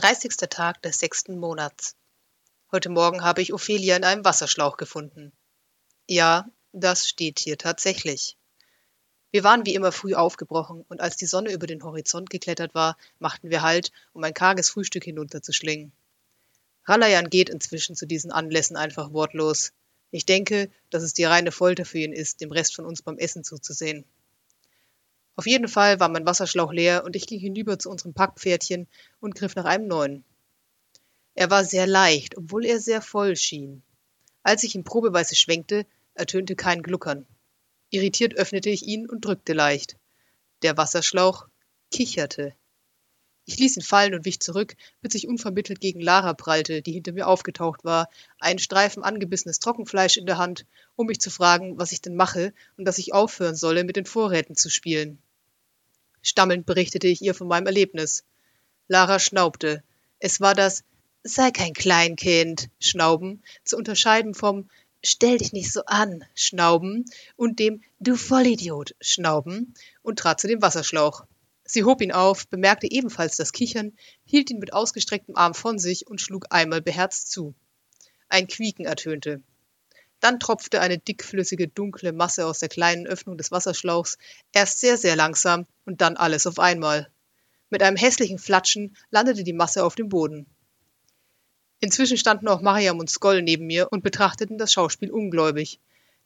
30. Tag des sechsten Monats. Heute Morgen habe ich Ophelia in einem Wasserschlauch gefunden. Ja, das steht hier tatsächlich. Wir waren wie immer früh aufgebrochen, und als die Sonne über den Horizont geklettert war, machten wir Halt, um ein karges Frühstück hinunterzuschlingen. Ralayan geht inzwischen zu diesen Anlässen einfach wortlos. Ich denke, dass es die reine Folter für ihn ist, dem Rest von uns beim Essen zuzusehen. Auf jeden Fall war mein Wasserschlauch leer und ich ging hinüber zu unserem Packpferdchen und griff nach einem neuen. Er war sehr leicht, obwohl er sehr voll schien. Als ich ihn probeweise schwenkte, ertönte kein Gluckern. Irritiert öffnete ich ihn und drückte leicht. Der Wasserschlauch kicherte. Ich ließ ihn fallen und wich zurück, bis ich unvermittelt gegen Lara prallte, die hinter mir aufgetaucht war, einen Streifen angebissenes Trockenfleisch in der Hand, um mich zu fragen, was ich denn mache und dass ich aufhören solle, mit den Vorräten zu spielen. Stammelnd berichtete ich ihr von meinem Erlebnis. Lara schnaubte. Es war das Sei kein Kleinkind, Schnauben, zu unterscheiden vom Stell dich nicht so an, Schnauben, und dem Du Vollidiot, Schnauben, und trat zu dem Wasserschlauch. Sie hob ihn auf, bemerkte ebenfalls das Kichern, hielt ihn mit ausgestrecktem Arm von sich und schlug einmal beherzt zu. Ein Quieken ertönte. Dann tropfte eine dickflüssige, dunkle Masse aus der kleinen Öffnung des Wasserschlauchs, erst sehr, sehr langsam und dann alles auf einmal. Mit einem hässlichen Flatschen landete die Masse auf dem Boden. Inzwischen standen auch Mariam und Skoll neben mir und betrachteten das Schauspiel ungläubig.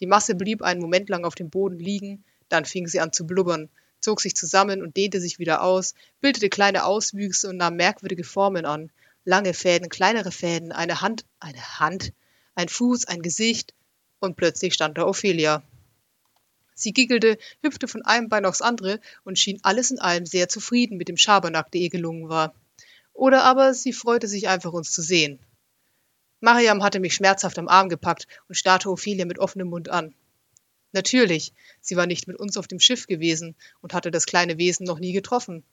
Die Masse blieb einen Moment lang auf dem Boden liegen, dann fing sie an zu blubbern, zog sich zusammen und dehnte sich wieder aus, bildete kleine Auswüchse und nahm merkwürdige Formen an. Lange Fäden, kleinere Fäden, eine Hand, eine Hand, ein Fuß, ein Gesicht, und plötzlich stand da Ophelia. Sie giggelte, hüpfte von einem Bein aufs andere und schien alles in allem sehr zufrieden mit dem Schabernack, der ihr gelungen war. Oder aber sie freute sich einfach, uns zu sehen. Mariam hatte mich schmerzhaft am Arm gepackt und starrte Ophelia mit offenem Mund an. Natürlich, sie war nicht mit uns auf dem Schiff gewesen und hatte das kleine Wesen noch nie getroffen.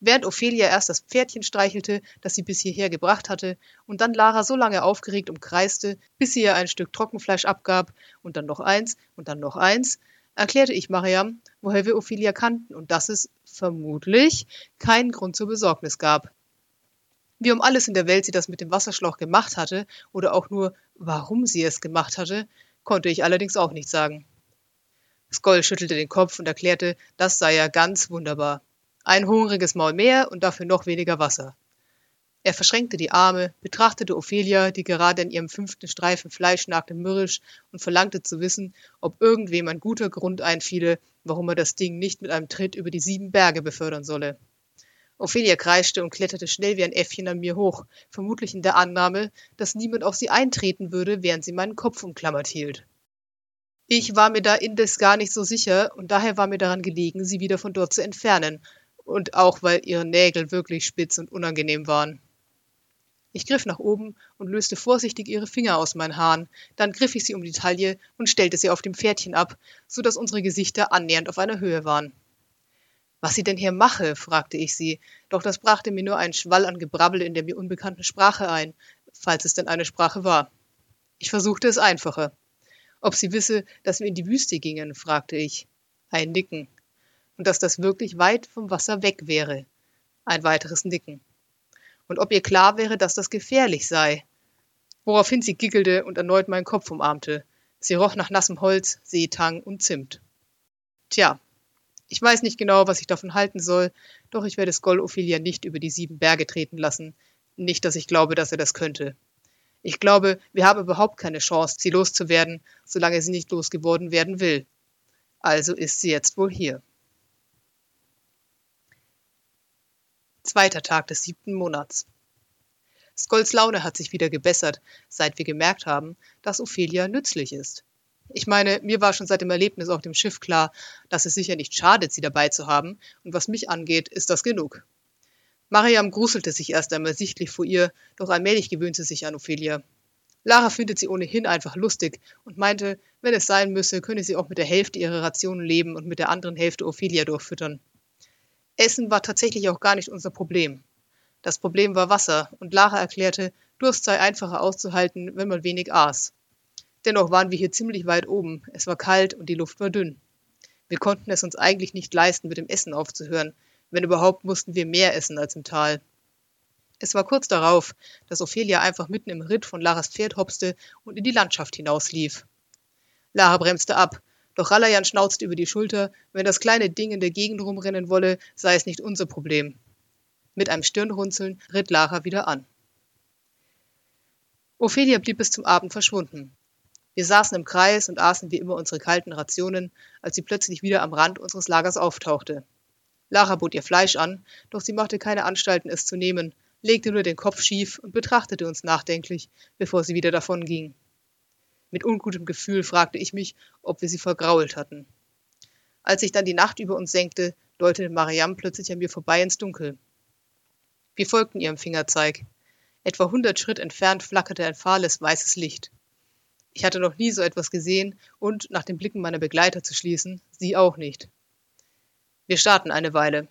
Während Ophelia erst das Pferdchen streichelte, das sie bis hierher gebracht hatte, und dann Lara so lange aufgeregt umkreiste, bis sie ihr ein Stück Trockenfleisch abgab, und dann noch eins, und dann noch eins, erklärte ich Mariam, woher wir Ophelia kannten und dass es, vermutlich, keinen Grund zur Besorgnis gab. Wie um alles in der Welt sie das mit dem Wasserschlauch gemacht hatte, oder auch nur, warum sie es gemacht hatte, konnte ich allerdings auch nicht sagen. Skoll schüttelte den Kopf und erklärte, das sei ja ganz wunderbar. Ein hungriges Maul mehr und dafür noch weniger Wasser. Er verschränkte die Arme, betrachtete Ophelia, die gerade in ihrem fünften Streifen Fleisch nagte, mürrisch und verlangte zu wissen, ob irgendwem ein guter Grund einfiele, warum er das Ding nicht mit einem Tritt über die sieben Berge befördern solle. Ophelia kreischte und kletterte schnell wie ein Äffchen an mir hoch, vermutlich in der Annahme, dass niemand auf sie eintreten würde, während sie meinen Kopf umklammert hielt. Ich war mir da indes gar nicht so sicher, und daher war mir daran gelegen, sie wieder von dort zu entfernen, und auch weil ihre Nägel wirklich spitz und unangenehm waren. Ich griff nach oben und löste vorsichtig ihre Finger aus meinen Haaren, dann griff ich sie um die Taille und stellte sie auf dem Pferdchen ab, so dass unsere Gesichter annähernd auf einer Höhe waren. Was sie denn hier mache, fragte ich sie, doch das brachte mir nur einen Schwall an Gebrabbel in der mir unbekannten Sprache ein, falls es denn eine Sprache war. Ich versuchte es einfacher. Ob sie wisse, dass wir in die Wüste gingen, fragte ich. Ein Nicken und dass das wirklich weit vom Wasser weg wäre. Ein weiteres Nicken. Und ob ihr klar wäre, dass das gefährlich sei. Woraufhin sie giggelte und erneut meinen Kopf umarmte. Sie roch nach nassem Holz, Seetang und Zimt. Tja, ich weiß nicht genau, was ich davon halten soll, doch ich werde Skoll Ophelia nicht über die sieben Berge treten lassen. Nicht, dass ich glaube, dass er das könnte. Ich glaube, wir haben überhaupt keine Chance, sie loszuwerden, solange sie nicht losgeworden werden will. Also ist sie jetzt wohl hier. Zweiter Tag des siebten Monats. Skolls Laune hat sich wieder gebessert, seit wir gemerkt haben, dass Ophelia nützlich ist. Ich meine, mir war schon seit dem Erlebnis auf dem Schiff klar, dass es sicher nicht schadet, sie dabei zu haben, und was mich angeht, ist das genug. Mariam gruselte sich erst einmal sichtlich vor ihr, doch allmählich gewöhnte sie sich an Ophelia. Lara findet sie ohnehin einfach lustig und meinte, wenn es sein müsse, könne sie auch mit der Hälfte ihrer Rationen leben und mit der anderen Hälfte Ophelia durchfüttern. Essen war tatsächlich auch gar nicht unser Problem. Das Problem war Wasser, und Lara erklärte, Durst sei einfacher auszuhalten, wenn man wenig aß. Dennoch waren wir hier ziemlich weit oben, es war kalt und die Luft war dünn. Wir konnten es uns eigentlich nicht leisten, mit dem Essen aufzuhören. Wenn überhaupt, mussten wir mehr essen als im Tal. Es war kurz darauf, dass Ophelia einfach mitten im Ritt von Laras Pferd hopste und in die Landschaft hinauslief. Lara bremste ab, doch Ralayan schnauzte über die Schulter, wenn das kleine Ding in der Gegend rumrennen wolle, sei es nicht unser Problem. Mit einem Stirnrunzeln ritt Lara wieder an. Ophelia blieb bis zum Abend verschwunden. Wir saßen im Kreis und aßen wie immer unsere kalten Rationen, als sie plötzlich wieder am Rand unseres Lagers auftauchte. Lara bot ihr Fleisch an, doch sie machte keine Anstalten, es zu nehmen, legte nur den Kopf schief und betrachtete uns nachdenklich, bevor sie wieder davonging. Mit ungutem Gefühl fragte ich mich, ob wir sie vergrault hatten. Als sich dann die Nacht über uns senkte, deutete Mariam plötzlich an mir vorbei ins Dunkel. Wir folgten ihrem Fingerzeig. Etwa hundert Schritt entfernt flackerte ein fahles weißes Licht. Ich hatte noch nie so etwas gesehen und, nach den Blicken meiner Begleiter zu schließen, sie auch nicht. Wir starrten eine Weile.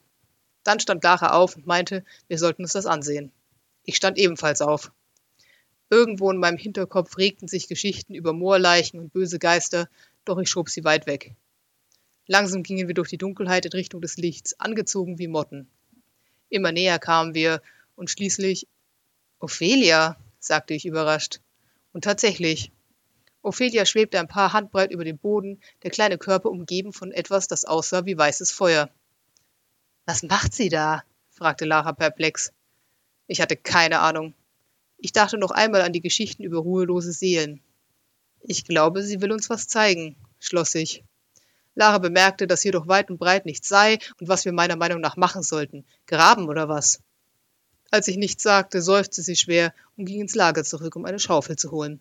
Dann stand Lara auf und meinte, wir sollten uns das ansehen. Ich stand ebenfalls auf. Irgendwo in meinem Hinterkopf regten sich Geschichten über Moorleichen und böse Geister, doch ich schob sie weit weg. Langsam gingen wir durch die Dunkelheit in Richtung des Lichts, angezogen wie Motten. Immer näher kamen wir, und schließlich Ophelia, sagte ich überrascht. Und tatsächlich. Ophelia schwebte ein paar Handbreit über dem Boden, der kleine Körper umgeben von etwas, das aussah wie weißes Feuer. Was macht sie da? fragte Lara perplex. Ich hatte keine Ahnung. Ich dachte noch einmal an die Geschichten über ruhelose Seelen. Ich glaube, sie will uns was zeigen, schloss ich. Lara bemerkte, dass hier doch weit und breit nichts sei und was wir meiner Meinung nach machen sollten. Graben oder was? Als ich nichts sagte, seufzte sie schwer und ging ins Lager zurück, um eine Schaufel zu holen.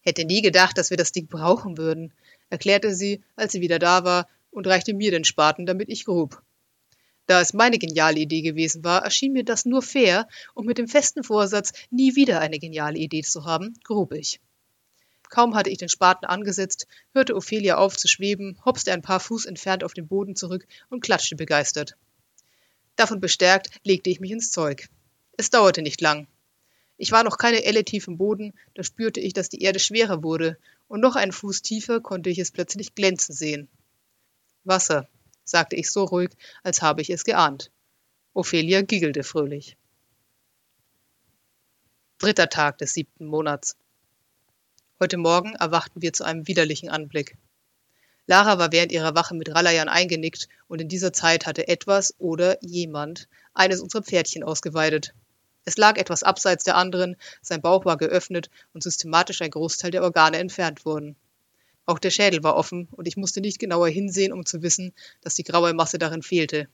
Hätte nie gedacht, dass wir das Ding brauchen würden, erklärte sie, als sie wieder da war, und reichte mir den Spaten, damit ich grub. Da es meine geniale Idee gewesen war, erschien mir das nur fair, und mit dem festen Vorsatz, nie wieder eine geniale Idee zu haben, grub ich. Kaum hatte ich den Spaten angesetzt, hörte Ophelia auf zu schweben, hopste ein paar Fuß entfernt auf den Boden zurück und klatschte begeistert. Davon bestärkt legte ich mich ins Zeug. Es dauerte nicht lang. Ich war noch keine Elle tief im Boden, da spürte ich, dass die Erde schwerer wurde, und noch einen Fuß tiefer konnte ich es plötzlich glänzen sehen. Wasser, sagte ich so ruhig, als habe ich es geahnt. Ophelia giggelte fröhlich. Dritter Tag des siebten Monats. Heute Morgen erwachten wir zu einem widerlichen Anblick. Lara war während ihrer Wache mit Ralayan eingenickt und in dieser Zeit hatte etwas oder jemand eines unserer Pferdchen ausgeweidet. Es lag etwas abseits der anderen, sein Bauch war geöffnet und systematisch ein Großteil der Organe entfernt wurden. Auch der Schädel war offen, und ich musste nicht genauer hinsehen, um zu wissen, dass die graue Masse darin fehlte.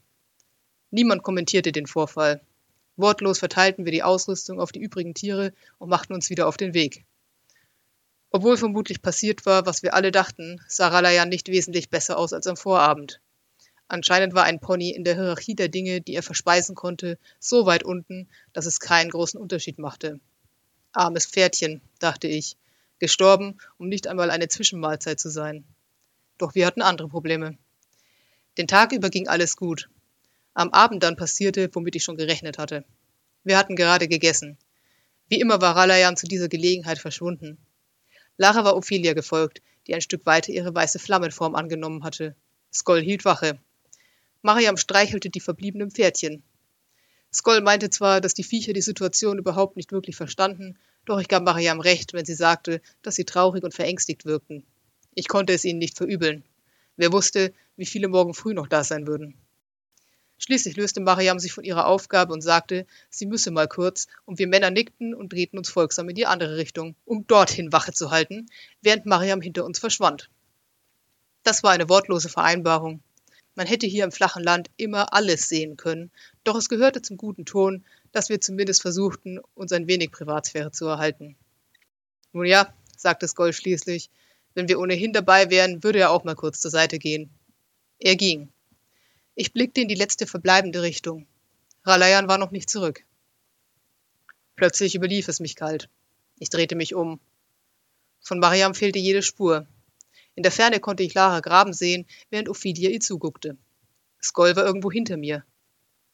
Niemand kommentierte den Vorfall. Wortlos verteilten wir die Ausrüstung auf die übrigen Tiere und machten uns wieder auf den Weg. Obwohl vermutlich passiert war, was wir alle dachten, sah Ralayan nicht wesentlich besser aus als am Vorabend. Anscheinend war ein Pony in der Hierarchie der Dinge, die er verspeisen konnte, so weit unten, dass es keinen großen Unterschied machte. Armes Pferdchen, dachte ich, gestorben, um nicht einmal eine Zwischenmahlzeit zu sein. Doch wir hatten andere Probleme. Den Tag über ging alles gut. Am Abend dann passierte, womit ich schon gerechnet hatte. Wir hatten gerade gegessen. Wie immer war Ralayan zu dieser Gelegenheit verschwunden. Lara war Ophelia gefolgt, die ein Stück weiter ihre weiße Flammenform angenommen hatte. Skoll hielt Wache. Mariam streichelte die verbliebenen Pferdchen. Skoll meinte zwar, dass die Viecher die Situation überhaupt nicht wirklich verstanden doch ich gab Mariam recht, wenn sie sagte, dass sie traurig und verängstigt wirkten. Ich konnte es ihnen nicht verübeln. Wer wusste, wie viele morgen früh noch da sein würden. Schließlich löste Mariam sich von ihrer Aufgabe und sagte, sie müsse mal kurz, und wir Männer nickten und drehten uns folgsam in die andere Richtung, um dorthin Wache zu halten, während Mariam hinter uns verschwand. Das war eine wortlose Vereinbarung. Man hätte hier im flachen Land immer alles sehen können, doch es gehörte zum guten Ton, dass wir zumindest versuchten, uns ein wenig Privatsphäre zu erhalten. Nun ja, sagte Skoll schließlich, wenn wir ohnehin dabei wären, würde er auch mal kurz zur Seite gehen. Er ging. Ich blickte in die letzte verbleibende Richtung. Ralayan war noch nicht zurück. Plötzlich überlief es mich kalt. Ich drehte mich um. Von Mariam fehlte jede Spur. In der Ferne konnte ich Lara graben sehen, während Ophidia ihr zuguckte. Skoll war irgendwo hinter mir.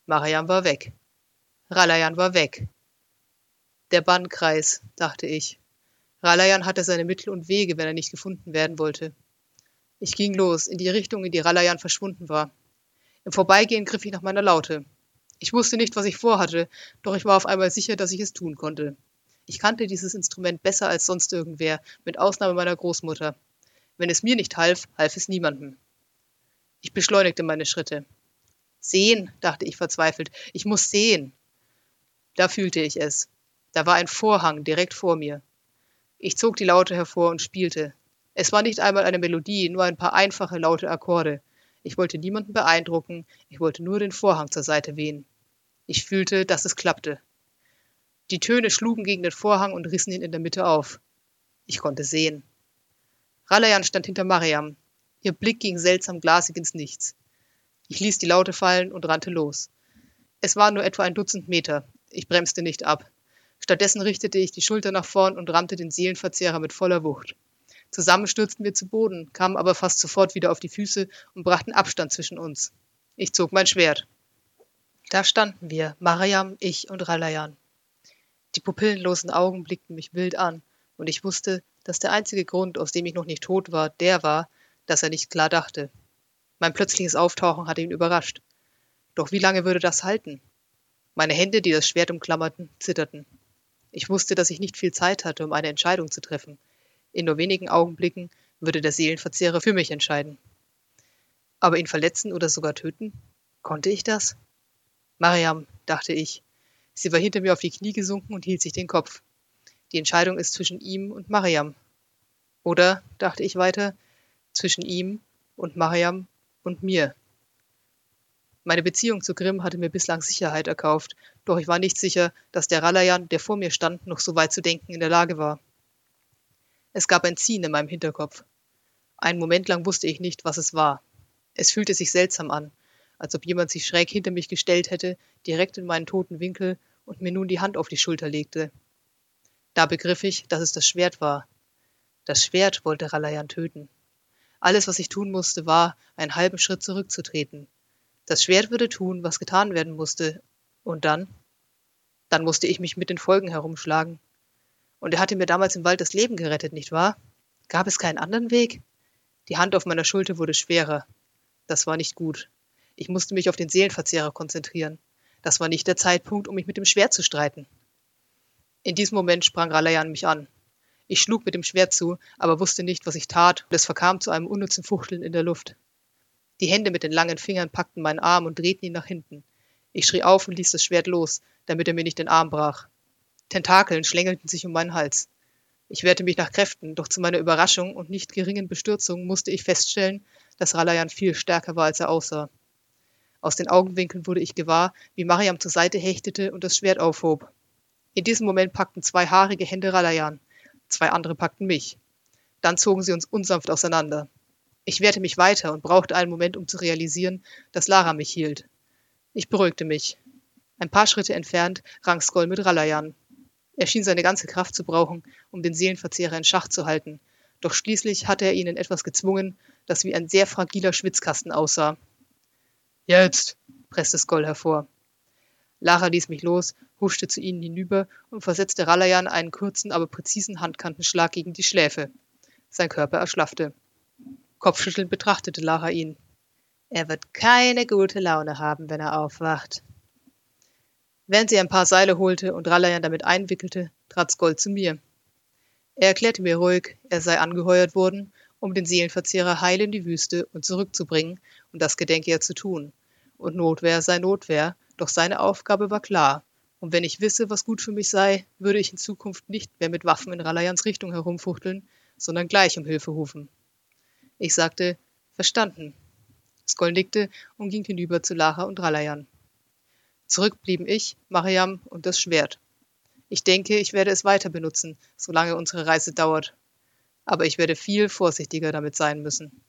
Mariam war weg. Ralayan war weg. Der Bannkreis, dachte ich. Ralayan hatte seine Mittel und Wege, wenn er nicht gefunden werden wollte. Ich ging los, in die Richtung, in die Ralayan verschwunden war. Im Vorbeigehen griff ich nach meiner Laute. Ich wusste nicht, was ich vorhatte, doch ich war auf einmal sicher, dass ich es tun konnte. Ich kannte dieses Instrument besser als sonst irgendwer, mit Ausnahme meiner Großmutter. Wenn es mir nicht half, half es niemandem. Ich beschleunigte meine Schritte. Sehen, dachte ich verzweifelt. Ich muss sehen. Da fühlte ich es. Da war ein Vorhang direkt vor mir. Ich zog die Laute hervor und spielte. Es war nicht einmal eine Melodie, nur ein paar einfache laute Akkorde. Ich wollte niemanden beeindrucken, ich wollte nur den Vorhang zur Seite wehen. Ich fühlte, dass es klappte. Die Töne schlugen gegen den Vorhang und rissen ihn in der Mitte auf. Ich konnte sehen. Ralayan stand hinter Mariam. Ihr Blick ging seltsam glasig ins Nichts. Ich ließ die Laute fallen und rannte los. Es waren nur etwa ein Dutzend Meter. Ich bremste nicht ab. Stattdessen richtete ich die Schulter nach vorn und rammte den Seelenverzehrer mit voller Wucht. Zusammen stürzten wir zu Boden, kamen aber fast sofort wieder auf die Füße und brachten Abstand zwischen uns. Ich zog mein Schwert. Da standen wir, Mariam, ich und Ralayan. Die pupillenlosen Augen blickten mich wild an, und ich wusste, dass der einzige Grund, aus dem ich noch nicht tot war, der war, dass er nicht klar dachte. Mein plötzliches Auftauchen hatte ihn überrascht. Doch wie lange würde das halten? Meine Hände, die das Schwert umklammerten, zitterten. Ich wusste, dass ich nicht viel Zeit hatte, um eine Entscheidung zu treffen. In nur wenigen Augenblicken würde der Seelenverzehrer für mich entscheiden. Aber ihn verletzen oder sogar töten? Konnte ich das? Mariam, dachte ich. Sie war hinter mir auf die Knie gesunken und hielt sich den Kopf. Die Entscheidung ist zwischen ihm und Mariam. Oder, dachte ich weiter, zwischen ihm und Mariam und mir. Meine Beziehung zu Grimm hatte mir bislang Sicherheit erkauft, doch ich war nicht sicher, dass der Ralayan, der vor mir stand, noch so weit zu denken in der Lage war. Es gab ein Ziehen in meinem Hinterkopf. Einen Moment lang wusste ich nicht, was es war. Es fühlte sich seltsam an, als ob jemand sich schräg hinter mich gestellt hätte, direkt in meinen toten Winkel und mir nun die Hand auf die Schulter legte. Da begriff ich, dass es das Schwert war. Das Schwert wollte Ralayan töten. Alles, was ich tun musste, war, einen halben Schritt zurückzutreten. Das Schwert würde tun, was getan werden musste. Und dann? Dann musste ich mich mit den Folgen herumschlagen. Und er hatte mir damals im Wald das Leben gerettet, nicht wahr? Gab es keinen anderen Weg? Die Hand auf meiner Schulter wurde schwerer. Das war nicht gut. Ich musste mich auf den Seelenverzehrer konzentrieren. Das war nicht der Zeitpunkt, um mich mit dem Schwert zu streiten. In diesem Moment sprang Ralayan mich an. Ich schlug mit dem Schwert zu, aber wusste nicht, was ich tat, und es verkam zu einem unnützen Fuchteln in der Luft. Die Hände mit den langen Fingern packten meinen Arm und drehten ihn nach hinten. Ich schrie auf und ließ das Schwert los, damit er mir nicht den Arm brach. Tentakeln schlängelten sich um meinen Hals. Ich wehrte mich nach Kräften, doch zu meiner Überraschung und nicht geringen Bestürzung musste ich feststellen, dass Ralayan viel stärker war, als er aussah. Aus den Augenwinkeln wurde ich gewahr, wie Mariam zur Seite hechtete und das Schwert aufhob. In diesem Moment packten zwei haarige Hände Ralayan. Zwei andere packten mich. Dann zogen sie uns unsanft auseinander. Ich wehrte mich weiter und brauchte einen Moment, um zu realisieren, dass Lara mich hielt. Ich beruhigte mich. Ein paar Schritte entfernt rang Skoll mit Ralayan. Er schien seine ganze Kraft zu brauchen, um den Seelenverzehrer in Schach zu halten, doch schließlich hatte er ihn in etwas gezwungen, das wie ein sehr fragiler Schwitzkasten aussah. Jetzt, presste Skoll hervor. Lara ließ mich los, huschte zu ihnen hinüber und versetzte Ralayan einen kurzen, aber präzisen Handkantenschlag gegen die Schläfe. Sein Körper erschlaffte. Kopfschüttelnd betrachtete Lara ihn. Er wird keine gute Laune haben, wenn er aufwacht. Während sie ein paar Seile holte und Ralayan damit einwickelte, trat Skoll zu mir. Er erklärte mir ruhig, er sei angeheuert worden, um den Seelenverzehrer heil in die Wüste und zurückzubringen, und das gedenke er zu tun. Und Notwehr sei Notwehr, doch seine Aufgabe war klar. Und wenn ich wisse, was gut für mich sei, würde ich in Zukunft nicht mehr mit Waffen in Ralayans Richtung herumfuchteln, sondern gleich um Hilfe rufen. Ich sagte, verstanden. Skoll nickte und ging hinüber zu Lara und Ralayan. Zurück blieben ich, Mariam und das Schwert. Ich denke, ich werde es weiter benutzen, solange unsere Reise dauert. Aber ich werde viel vorsichtiger damit sein müssen.